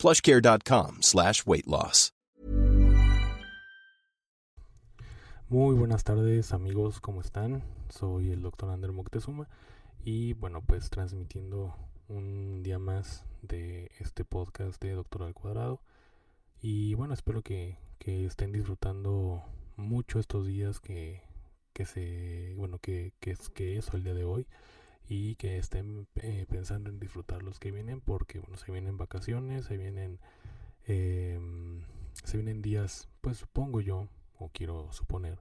plushcare.com slash weight loss. Muy buenas tardes amigos, ¿cómo están? Soy el doctor Ander Moctezuma y bueno pues transmitiendo un día más de este podcast de Doctor al Cuadrado y bueno espero que, que estén disfrutando mucho estos días que, que se bueno que, que es que es el día de hoy y que estén eh, pensando en disfrutar los que vienen porque bueno se vienen vacaciones se vienen em, se vienen días pues supongo yo o quiero suponer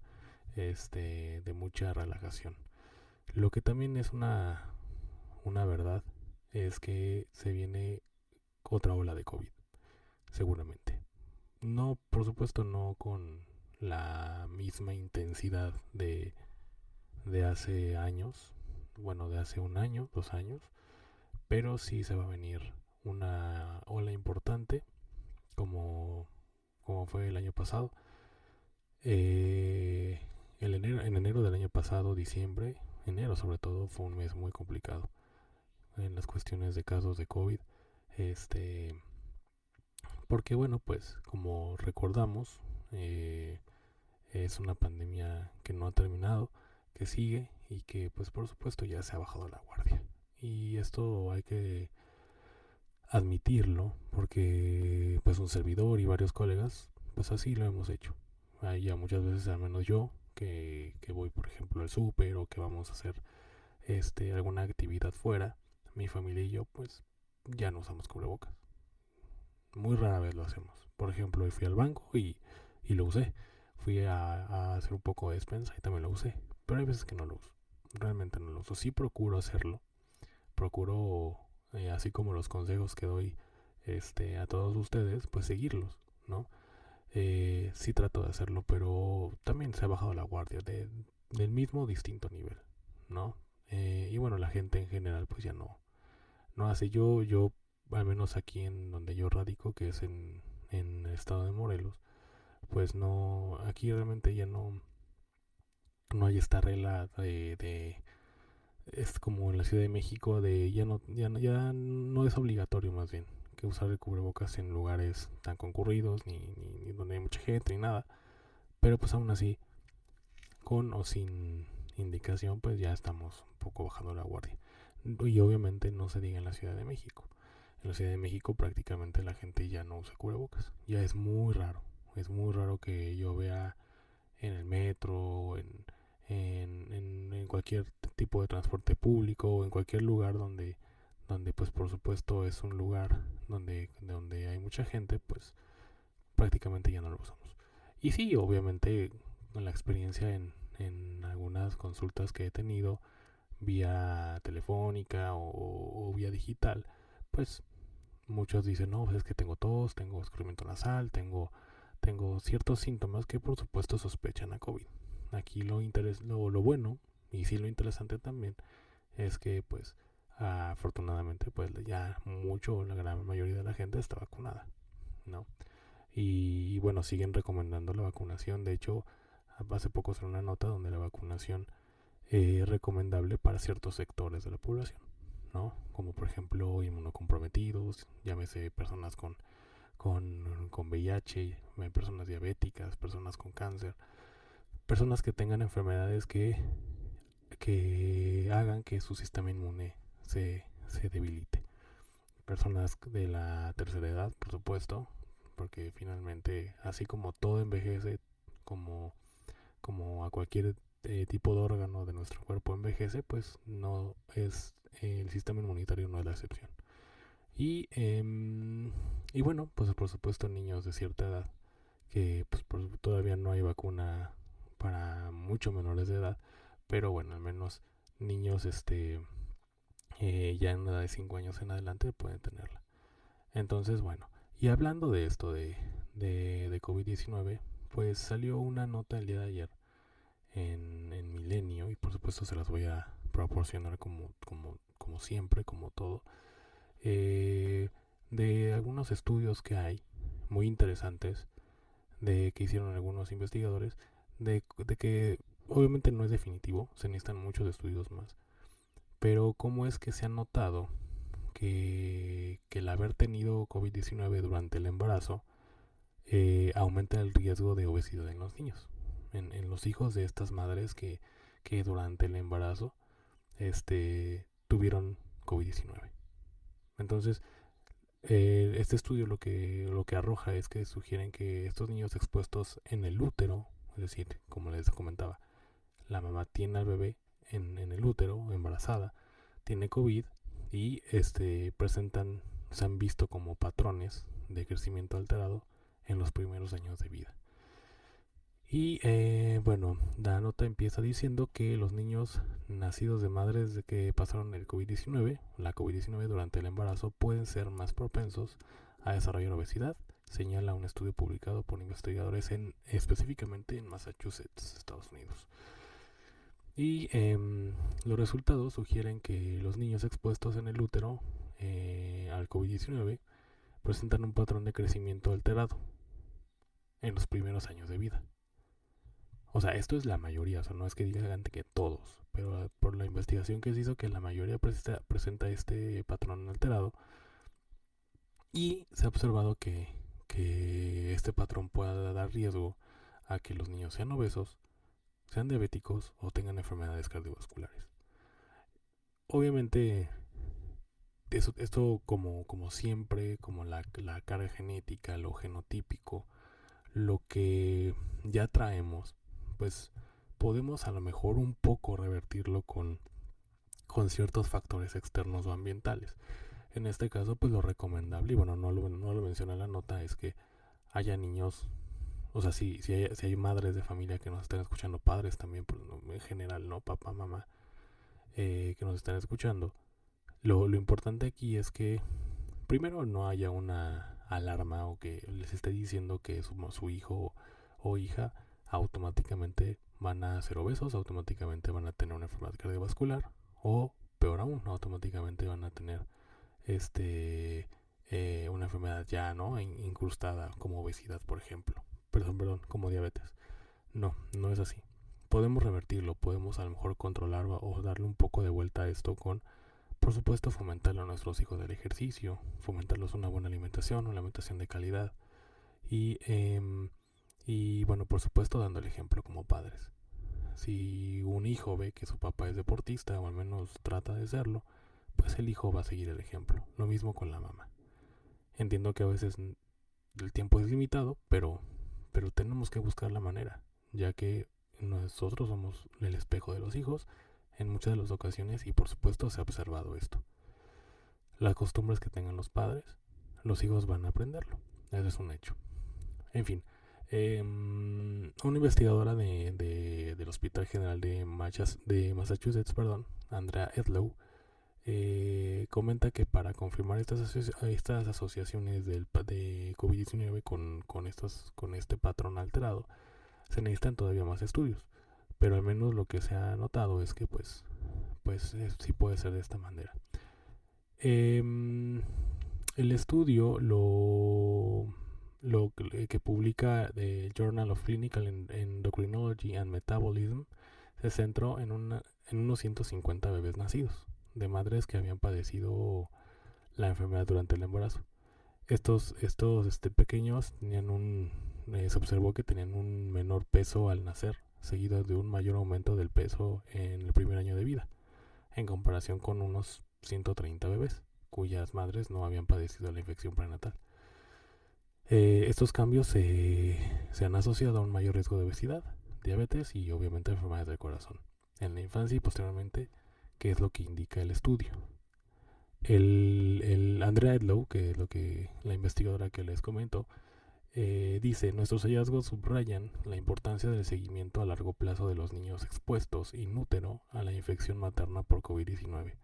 este de mucha relajación. Lo que también es una una verdad es que se viene otra ola de covid seguramente. No por supuesto no con la misma intensidad de de hace años bueno, de hace un año, dos años, pero sí se va a venir una ola importante, como, como fue el año pasado. Eh, el enero, en enero del año pasado, diciembre, enero sobre todo, fue un mes muy complicado en las cuestiones de casos de COVID. Este, porque bueno, pues como recordamos, eh, es una pandemia que no ha terminado, que sigue y que pues por supuesto ya se ha bajado la guardia. Y esto hay que admitirlo porque pues un servidor y varios colegas pues así lo hemos hecho. Hay ya muchas veces al menos yo que, que voy por ejemplo al súper o que vamos a hacer este alguna actividad fuera, mi familia y yo pues ya no usamos cubrebocas. Muy rara vez lo hacemos. Por ejemplo, hoy fui al banco y, y lo usé. Fui a, a hacer un poco de despensa y también lo usé. Pero hay veces que no lo uso realmente no lo uso. Sí procuro hacerlo. Procuro, eh, así como los consejos que doy este, a todos ustedes, pues seguirlos, ¿no? Eh, sí trato de hacerlo, pero también se ha bajado la guardia de, del mismo distinto nivel, ¿no? Eh, y bueno, la gente en general pues ya no, no hace. Yo, yo, al menos aquí en donde yo radico, que es en, en el estado de Morelos, pues no, aquí realmente ya no, no hay esta regla de, es como en la Ciudad de México de ya no ya, ya no es obligatorio más bien que usar el cubrebocas en lugares tan concurridos ni, ni, donde hay mucha gente ni nada. Pero pues aún así con o sin indicación pues ya estamos un poco bajando la guardia. Y obviamente no se diga en la Ciudad de México. En la Ciudad de México prácticamente la gente ya no usa cubrebocas. Ya es muy raro es muy raro que yo vea en el metro en en, cualquier tipo de transporte público o en cualquier lugar donde, donde pues por supuesto es un lugar donde, donde hay mucha gente, pues prácticamente ya no lo usamos. Y sí, obviamente con la experiencia en, en algunas consultas que he tenido vía telefónica o, vía digital, pues muchos dicen, no, pues es que tengo tos, tengo escurrimiento nasal, tengo, tengo ciertos síntomas que por supuesto sospechan a COVID aquí lo, interes lo, lo bueno y sí lo interesante también es que pues afortunadamente pues ya mucho la gran mayoría de la gente está vacunada no y, bueno siguen recomendando la vacunación. De hecho hace poco salió una nota donde la vacunación es recomendable para ciertos sectores de la población no como por ejemplo inmunocomprometidos llámese personas con con, con VIH personas diabéticas personas con cáncer personas que tengan enfermedades que, que hagan que su sistema inmune se, se debilite. Personas de la tercera edad, por supuesto, porque finalmente, así como todo envejece, como, como a cualquier eh, tipo de órgano de nuestro cuerpo envejece, pues no es el sistema inmunitario no es la excepción. Y, em, y bueno, pues por supuesto niños de cierta edad que pues todavía no hay vacuna para mucho menores de edad, pero bueno, al menos niños este eh, ya en edad de 5 años en adelante pueden tenerla. Entonces, bueno, y hablando de esto de, de, COVID-19, pues salió una nota el día de ayer en, en, Milenio y por supuesto se las voy a proporcionar como, como, como siempre, como todo, eh, de algunos estudios que hay muy interesantes de que hicieron algunos investigadores de, de que obviamente no es definitivo, se necesitan muchos estudios más, pero cómo es que se ha notado que, que el haber tenido COVID-19 durante el embarazo eh, aumenta el riesgo de obesidad en los niños, en, en los hijos de estas madres que, que durante el embarazo este, tuvieron COVID-19. Entonces, eh, este estudio lo que, lo que arroja es que sugieren que estos niños expuestos en el útero, es decir, como les comentaba, la mamá tiene al bebé en, el útero, embarazada, tiene COVID y este, presentan, se han visto como patrones de crecimiento alterado en los primeros años de vida. Y eh, bueno, la nota empieza diciendo que los niños nacidos de madres que pasaron el COVID-19, la COVID-19 durante el embarazo, pueden ser más propensos a desarrollar obesidad, señala un estudio publicado por investigadores en específicamente en Massachusetts, Estados Unidos. Y em, los resultados sugieren que los niños expuestos en el útero eh, al COVID-19 presentan un patrón de crecimiento alterado en los primeros años de vida. O sea, esto es la mayoría, o sea, no es que digan que todos, pero por la investigación que se hizo que la mayoría presenta, presenta este patrón alterado y se ha observado que, que este patrón pueda dar riesgo a que los niños sean obesos, sean diabéticos o tengan enfermedades cardiovasculares. Obviamente, esto como, como siempre, como la, la carga genética, lo genotípico, lo que ya traemos, pues podemos a lo mejor un poco revertirlo con, con ciertos factores externos o ambientales. En este caso, pues lo recomendable, y bueno, no lo, no lo menciona la nota, es que haya niños o sea, si, si, hay, si hay madres de familia que nos están escuchando, padres también, en general, ¿no? Papá, mamá, eh, que nos están escuchando. Lo, lo importante aquí es que primero no haya una alarma o que les esté diciendo que su, su hijo o hija automáticamente van a ser obesos, automáticamente van a tener una enfermedad cardiovascular o peor aún, automáticamente van a tener este eh, una enfermedad ya no incrustada como obesidad, por ejemplo perdón, perdón, como diabetes. No, no es así. Podemos revertirlo, podemos a lo mejor controlarlo o darle un poco de vuelta a esto con, por supuesto, fomentarlo a nuestros hijos del ejercicio, fomentarlos una buena alimentación, una alimentación de calidad y, eh, y bueno, por supuesto, dando el ejemplo como padres. Si un hijo ve que su papá es deportista o al menos trata de serlo, pues el hijo va a seguir el ejemplo. Lo mismo con la mamá. Entiendo que a veces el tiempo es limitado, pero pero tenemos que buscar la manera, ya que nosotros somos el espejo de los hijos en muchas de las ocasiones y por supuesto se ha observado esto. Las costumbres que tengan los padres, los hijos van a aprenderlo, eso es un hecho. En fin, em, una investigadora de, del Hospital General de, Massachusetts, perdón, Andrea Edlow, eh, comenta que para confirmar estas, estas asociaciones del, de COVID-19 con, con, con este patrón alterado, se necesitan todavía más estudios. Pero al menos lo que se ha notado es que pues, pues sí puede ser de esta manera. Em, el estudio lo, lo que publica el Journal of Clinical Endocrinology and Metabolism se centró en, una, en unos 150 bebés nacidos de madres que habían padecido la enfermedad durante el embarazo. Estos, estos este, pequeños tenían un, eh, se observó que tenían un menor peso al nacer, seguido de un mayor aumento del peso en el primer año de vida, en comparación con unos 130 bebés, cuyas madres no habían padecido la infección prenatal. Eh, estos cambios se, se han asociado a un mayor riesgo de obesidad, diabetes y obviamente enfermedades del corazón. En la infancia y posteriormente que es lo que indica el estudio. El, Andrea Edlow, que es lo que la investigadora que les comento, eh, dice, nuestros hallazgos subrayan la importancia del seguimiento a largo plazo de los niños expuestos in útero a la infección materna por COVID-19,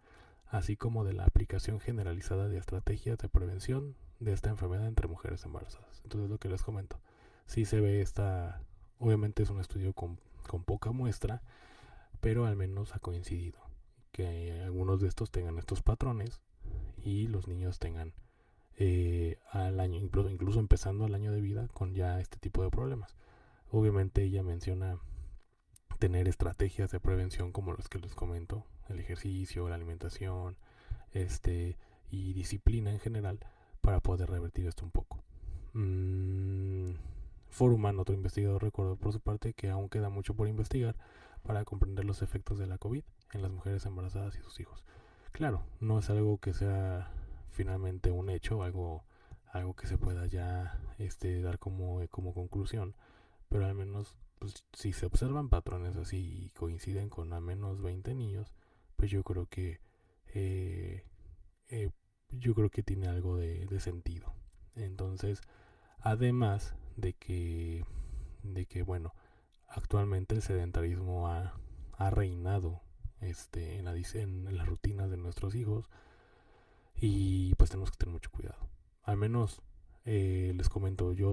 así como de la aplicación generalizada de estrategias de prevención de esta enfermedad entre mujeres embarazadas. Entonces lo que les comento, sí se ve esta, obviamente es un estudio con, con poca muestra, pero al menos ha coincidido que algunos de estos tengan estos patrones y los niños tengan eh, al año, incluso, incluso empezando el año de vida con ya este tipo de problemas. Obviamente ella menciona tener estrategias de prevención como las que les comento, el ejercicio, la alimentación, este y disciplina en general para poder revertir esto un poco. Mm, Foruman, otro investigador, recordó por su parte que aún queda mucho por investigar para comprender los efectos de la COVID en las mujeres embarazadas y sus hijos. Claro, no es algo que sea finalmente un hecho, algo, algo que se pueda ya este, dar como, como conclusión, pero al menos pues, si se observan patrones así y coinciden con al menos 20 niños, pues yo creo que eh, eh, yo creo que tiene algo de, sentido. Entonces, además de que, de que bueno, actualmente el sedentarismo ha, ha reinado este, en, la, en las rutinas de nuestros hijos, y pues tenemos que tener mucho cuidado. Al menos eh, les comento yo.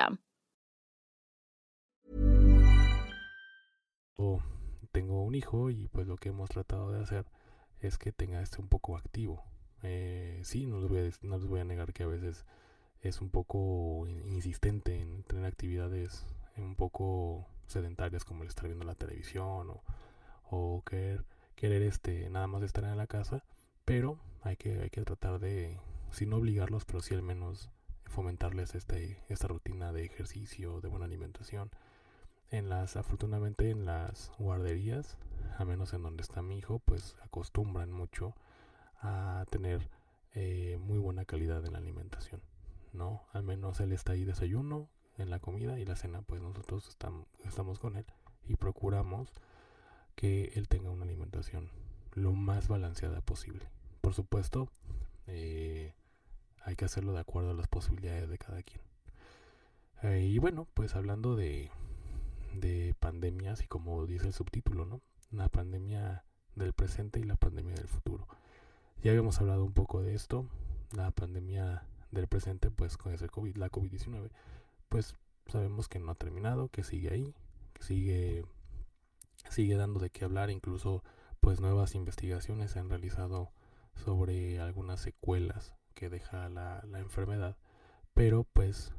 Tengo un hijo y pues lo que hemos tratado de hacer es que tenga este un poco activo. Eh, sí, no les, voy a, no les voy a negar que a veces es un poco insistente en tener actividades un poco sedentarias como el estar viendo la televisión o, o querer, querer este, nada más estar en la casa, pero hay que, hay que tratar de, si no obligarlos, pero sí al menos fomentarles este, esta rutina de ejercicio, de buena alimentación. En las, afortunadamente en las guarderías, a menos en donde está mi hijo, pues acostumbran mucho a tener eh, muy buena calidad en la alimentación, ¿no? Al menos él está ahí desayuno, en la comida y la cena, pues nosotros estamos, estamos con él y procuramos que él tenga una alimentación lo más balanceada posible. Por supuesto, eh, hay que hacerlo de acuerdo a las posibilidades de cada quien. Eh, y bueno, pues hablando de, de pandemias y como dice el subtítulo, ¿no? La pandemia del presente y la pandemia del futuro. Ya habíamos hablado un poco de esto, la pandemia del presente, pues con ese COVID, la COVID-19, pues sabemos que no ha terminado, que sigue ahí, sigue, sigue dando de qué hablar, incluso pues nuevas investigaciones se han realizado sobre algunas secuelas que deja la, enfermedad, pero pues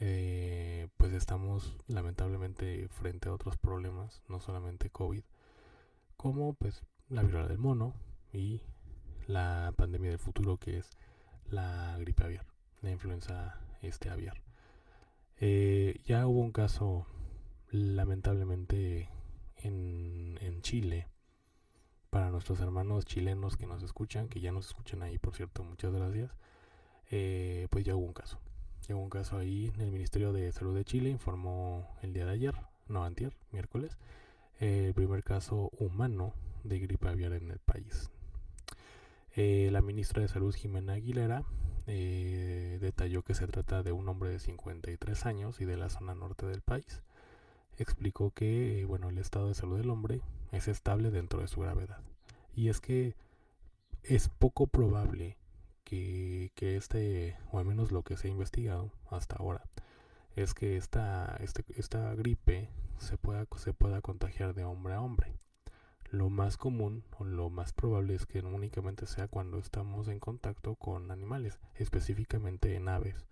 eh, pues estamos lamentablemente frente a otros problemas, no solamente COVID, como pues la viruela del mono y la pandemia del futuro que es la gripe aviar, la influenza este aviar. Eh, ya hubo un caso lamentablemente en, en Chile para nuestros hermanos chilenos que nos escuchan, que ya nos escuchan ahí, por cierto, muchas gracias, eh, pues ya hubo un caso. Ya hubo un caso ahí, el Ministerio de Salud de Chile informó el día de ayer, no antier, miércoles, el primer caso humano de gripe aviar en el país. Eh, la ministra de Salud, Jimena Aguilera, eh, detalló que se trata de un hombre de 53 años y de la zona norte del país. Explicó que, bueno, el estado de salud del hombre es estable dentro de su gravedad. Y es que es poco probable que, que este, o al menos lo que se ha investigado hasta ahora, es que esta, este, esta gripe se pueda, se pueda contagiar de hombre a hombre. Lo más común o lo más probable es que únicamente sea cuando estamos en contacto con animales, específicamente en aves.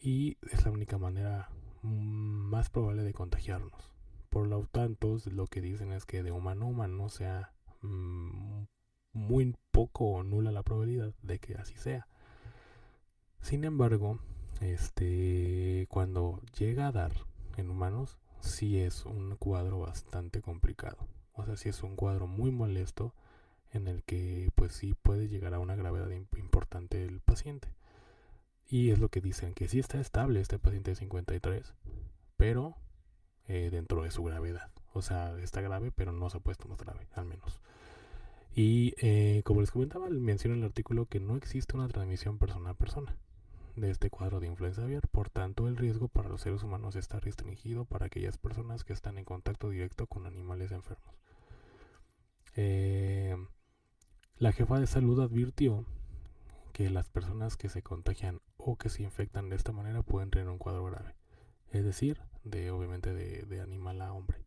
Y es la única manera más probable de contagiarnos. Por lo tanto, lo que dicen es que de humano a humano sea mm, muy poco o nula la probabilidad de que así sea. Sin embargo, este cuando llega a dar en humanos, sí es un cuadro bastante complicado. O sea, sí es un cuadro muy molesto en el que pues sí puede llegar a una gravedad importante el paciente. Y es lo que dicen, que sí está estable este paciente de 53, pero eh, dentro de su gravedad. O sea, está grave, pero no se ha puesto más grave, al menos. Y eh, como les comentaba, menciono en el artículo que no existe una transmisión persona a persona de este cuadro de influenza aviar. Por tanto, el riesgo para los seres humanos está restringido para aquellas personas que están en contacto directo con animales enfermos. Eh, la jefa de salud advirtió que las personas que se contagian o que se infectan de esta manera pueden tener un cuadro grave, es decir, de obviamente de, animal a hombre.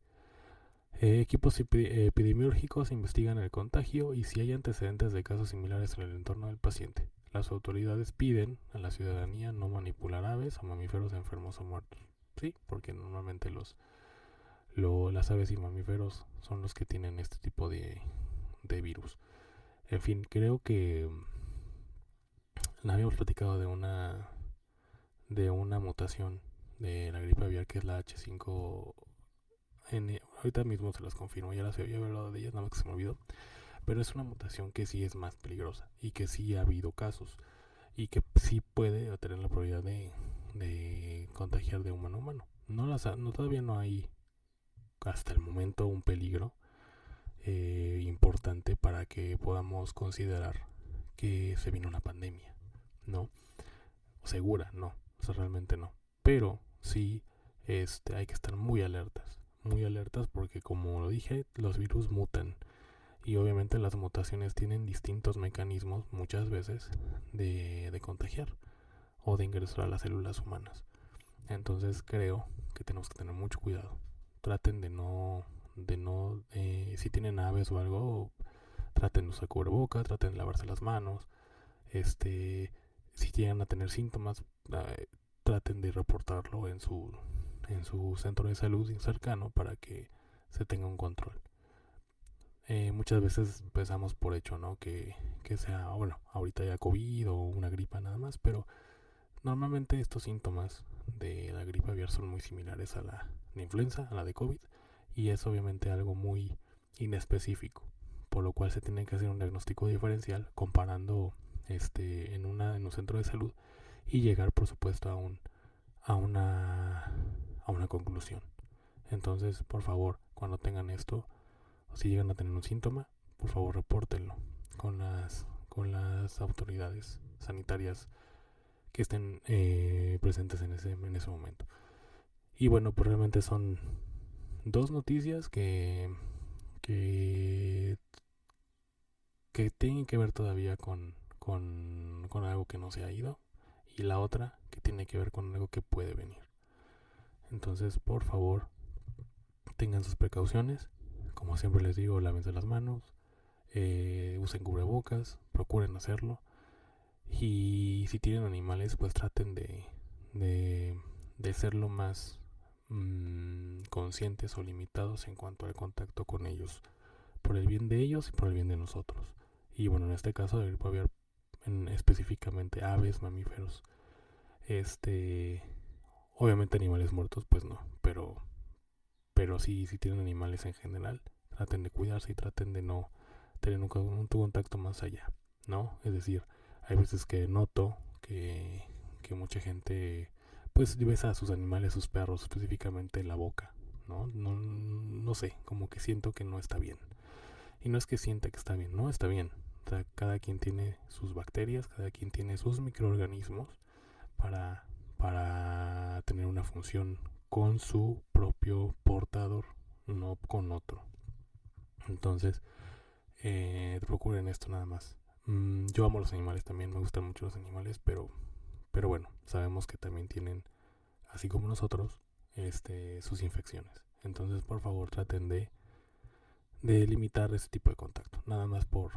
Eh, equipos epidemiológicos investigan el contagio y si hay antecedentes de casos similares en el entorno del paciente. Las autoridades piden a la ciudadanía no manipular aves o mamíferos enfermos o muertos. Sí, porque normalmente los las aves y mamíferos son los que tienen este tipo de, de virus. En fin, creo que mm, habíamos platicado de una de una mutación de la gripe aviar que es la H5N. Ahorita mismo se las confirmo, ya las había hablado de ellas, nada más que se me olvidó pero es una mutación que sí es más peligrosa y que sí ha habido casos y que sí puede tener la probabilidad de, contagiar de humano a humano. No, las, no todavía no hay hasta el momento un peligro eh, importante para que podamos considerar que se vino una pandemia, ¿no? Segura, no, o realmente no. Pero sí este, hay que estar muy alertas, muy alertas porque como lo dije, los virus mutan y obviamente las mutaciones tienen distintos mecanismos muchas veces de, contagiar o de ingresar a las células humanas. Entonces creo que tenemos que tener mucho cuidado. Traten de no, de no, eh, si tienen aves o algo, traten de usar cubrebocas, traten de lavarse las manos. Este, si llegan a tener síntomas, eh, traten de reportarlo en su, en su centro de salud cercano para que se tenga un control. Eh, muchas veces pensamos por hecho, ¿no? Que, que sea, bueno, ahorita ya COVID o una gripa nada más, pero normalmente estos síntomas de la gripe aviar son muy similares a la de influenza, a la de COVID, y es obviamente algo muy inespecífico, por lo cual se tiene que hacer un diagnóstico diferencial comparando este en una en un centro de salud y llegar por supuesto a un a una a una conclusión. Entonces, por favor, cuando tengan esto, o si llegan a tener un síntoma, por favor repórtenlo con las, con las autoridades sanitarias que estén eh, presentes en ese, en ese momento. Y bueno, pues realmente son dos noticias que, que, que tienen que ver todavía con, con, con algo que no se ha ido y la otra que tiene que ver con algo que puede venir. Entonces, por favor, tengan sus precauciones como siempre les digo, lávense las manos, eh, usen cubrebocas, procuren hacerlo. Y si tienen animales, pues traten de, de, ser lo más mm, conscientes o limitados en cuanto al contacto con ellos, por el bien de ellos y por el bien de nosotros. Y bueno, en este caso de gripe específicamente aves, mamíferos, este, obviamente animales muertos, pues no, pero pero sí, si tienen animales en general, traten de cuidarse y traten de no tener un, contacto más allá, ¿no? Es decir, hay veces que noto que, que mucha gente pues besa a sus animales, sus perros, específicamente la boca, ¿no? ¿no? No sé, como que siento que no está bien. Y no es que sienta que está bien, no está bien. Cada quien tiene sus bacterias, cada quien tiene sus microorganismos para, para tener una función con su propio portador, no con otro. Entonces, eh, procuren esto nada más. Mm, yo amo los animales también, me gustan mucho los animales, pero, pero bueno, sabemos que también tienen, así como nosotros, este, sus infecciones. Entonces, por favor, traten de, de limitar ese tipo de contacto. Nada más por,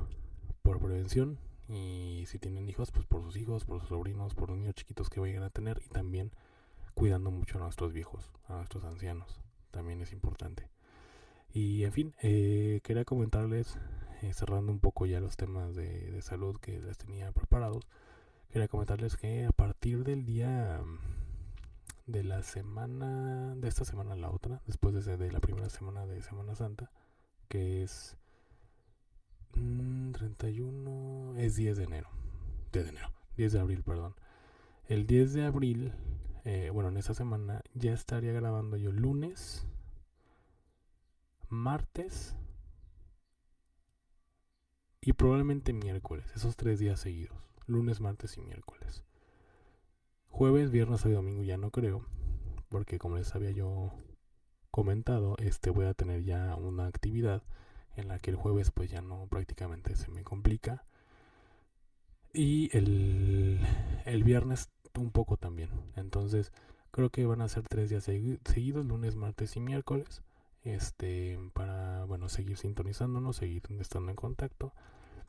por prevención. Y si tienen hijos, pues por sus hijos, por sus sobrinos, por los niños chiquitos que vayan a tener. Y también cuidando mucho a nuestros viejos, a nuestros ancianos. También es importante. Y en fin, eh, quería comentarles, eh, cerrando un poco ya los temas de, de, salud que les tenía preparados, quería comentarles que a partir del día de la semana, de esta semana a la otra, después de, de la primera semana de Semana Santa, que es 31, mm, es 10 de enero, 10 de enero, 10 de abril, perdón. El 10 de abril, eh, bueno, en esta semana ya estaría grabando yo lunes, martes y probablemente miércoles, esos tres días seguidos, lunes, martes y miércoles. Jueves, viernes y domingo ya no creo, porque como les había yo comentado, este voy a tener ya una actividad en la que el jueves pues ya no prácticamente se me complica. Y el, el viernes un poco también. Entonces creo que van a ser tres días seguidos, lunes, martes y miércoles. Este, para, bueno, seguir sintonizándonos, seguir estando en contacto.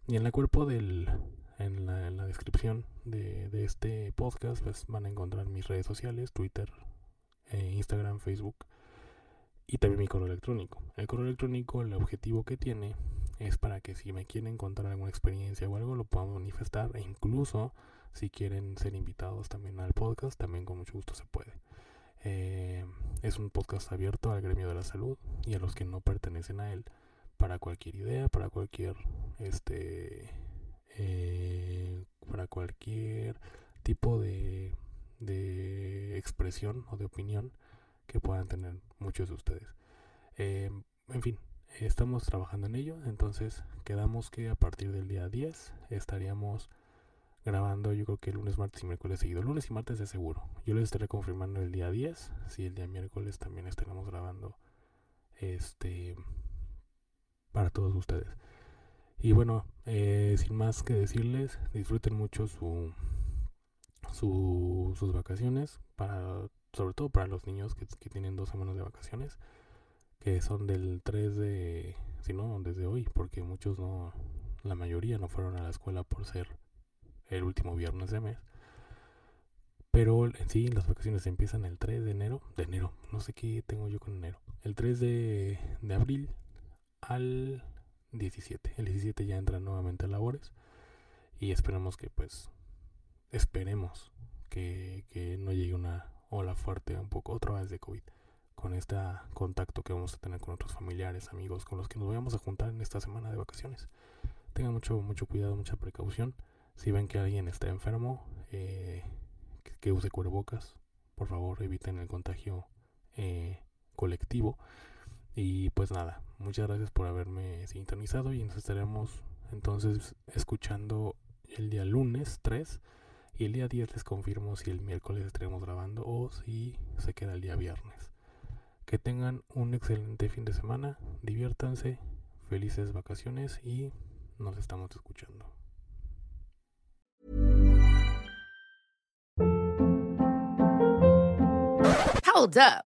Y en el cuerpo del, en la, descripción de, de, este podcast pues van a encontrar mis redes sociales, Twitter, eh, Instagram, Facebook y también mi correo electrónico. El correo electrónico, el objetivo que tiene es para que si me quieren contar alguna experiencia o algo, lo puedan manifestar e incluso si quieren ser invitados también al podcast, también con mucho gusto se puede. Eh, es un podcast abierto al gremio de la salud y a los que no pertenecen a él para cualquier idea, para cualquier este eh, para cualquier tipo de, de expresión o de opinión que puedan tener muchos de ustedes. Eh, en fin, estamos trabajando en ello, entonces quedamos que a partir del día 10 estaríamos grabando yo creo que lunes, martes y miércoles seguido. Lunes y martes de seguro. Yo les estaré confirmando el día 10. Si el día miércoles también estaremos grabando este para todos ustedes. Y bueno, eh, sin más que decirles, disfruten mucho su, su, sus vacaciones para sobre todo para los niños que, tienen dos semanas de vacaciones, que son del 3 de, si no, desde hoy, porque muchos no, la mayoría no fueron a la escuela por ser el último viernes de mes. Pero en sí, las vacaciones empiezan el 3 de enero, de enero, no sé qué tengo yo con enero, el 3 de, de abril al 17. El 17 ya entran nuevamente a labores y esperamos que pues, esperemos que, que no llegue una ola fuerte, un poco otra vez de COVID, con este contacto que vamos a tener con otros familiares, amigos, con los que nos vamos a juntar en esta semana de vacaciones. Tengan mucho, mucho cuidado, mucha precaución. Si ven que alguien está enfermo, eh, que, use cubrebocas. Por favor, eviten el contagio eh, colectivo. Y pues nada, muchas gracias por haberme sintonizado y nos estaremos entonces escuchando el día lunes 3 y el día 10 les confirmo si el miércoles estaremos grabando o si se queda el día viernes. Que tengan un excelente fin de semana, diviértanse, felices vacaciones y nos estamos escuchando. Hold up.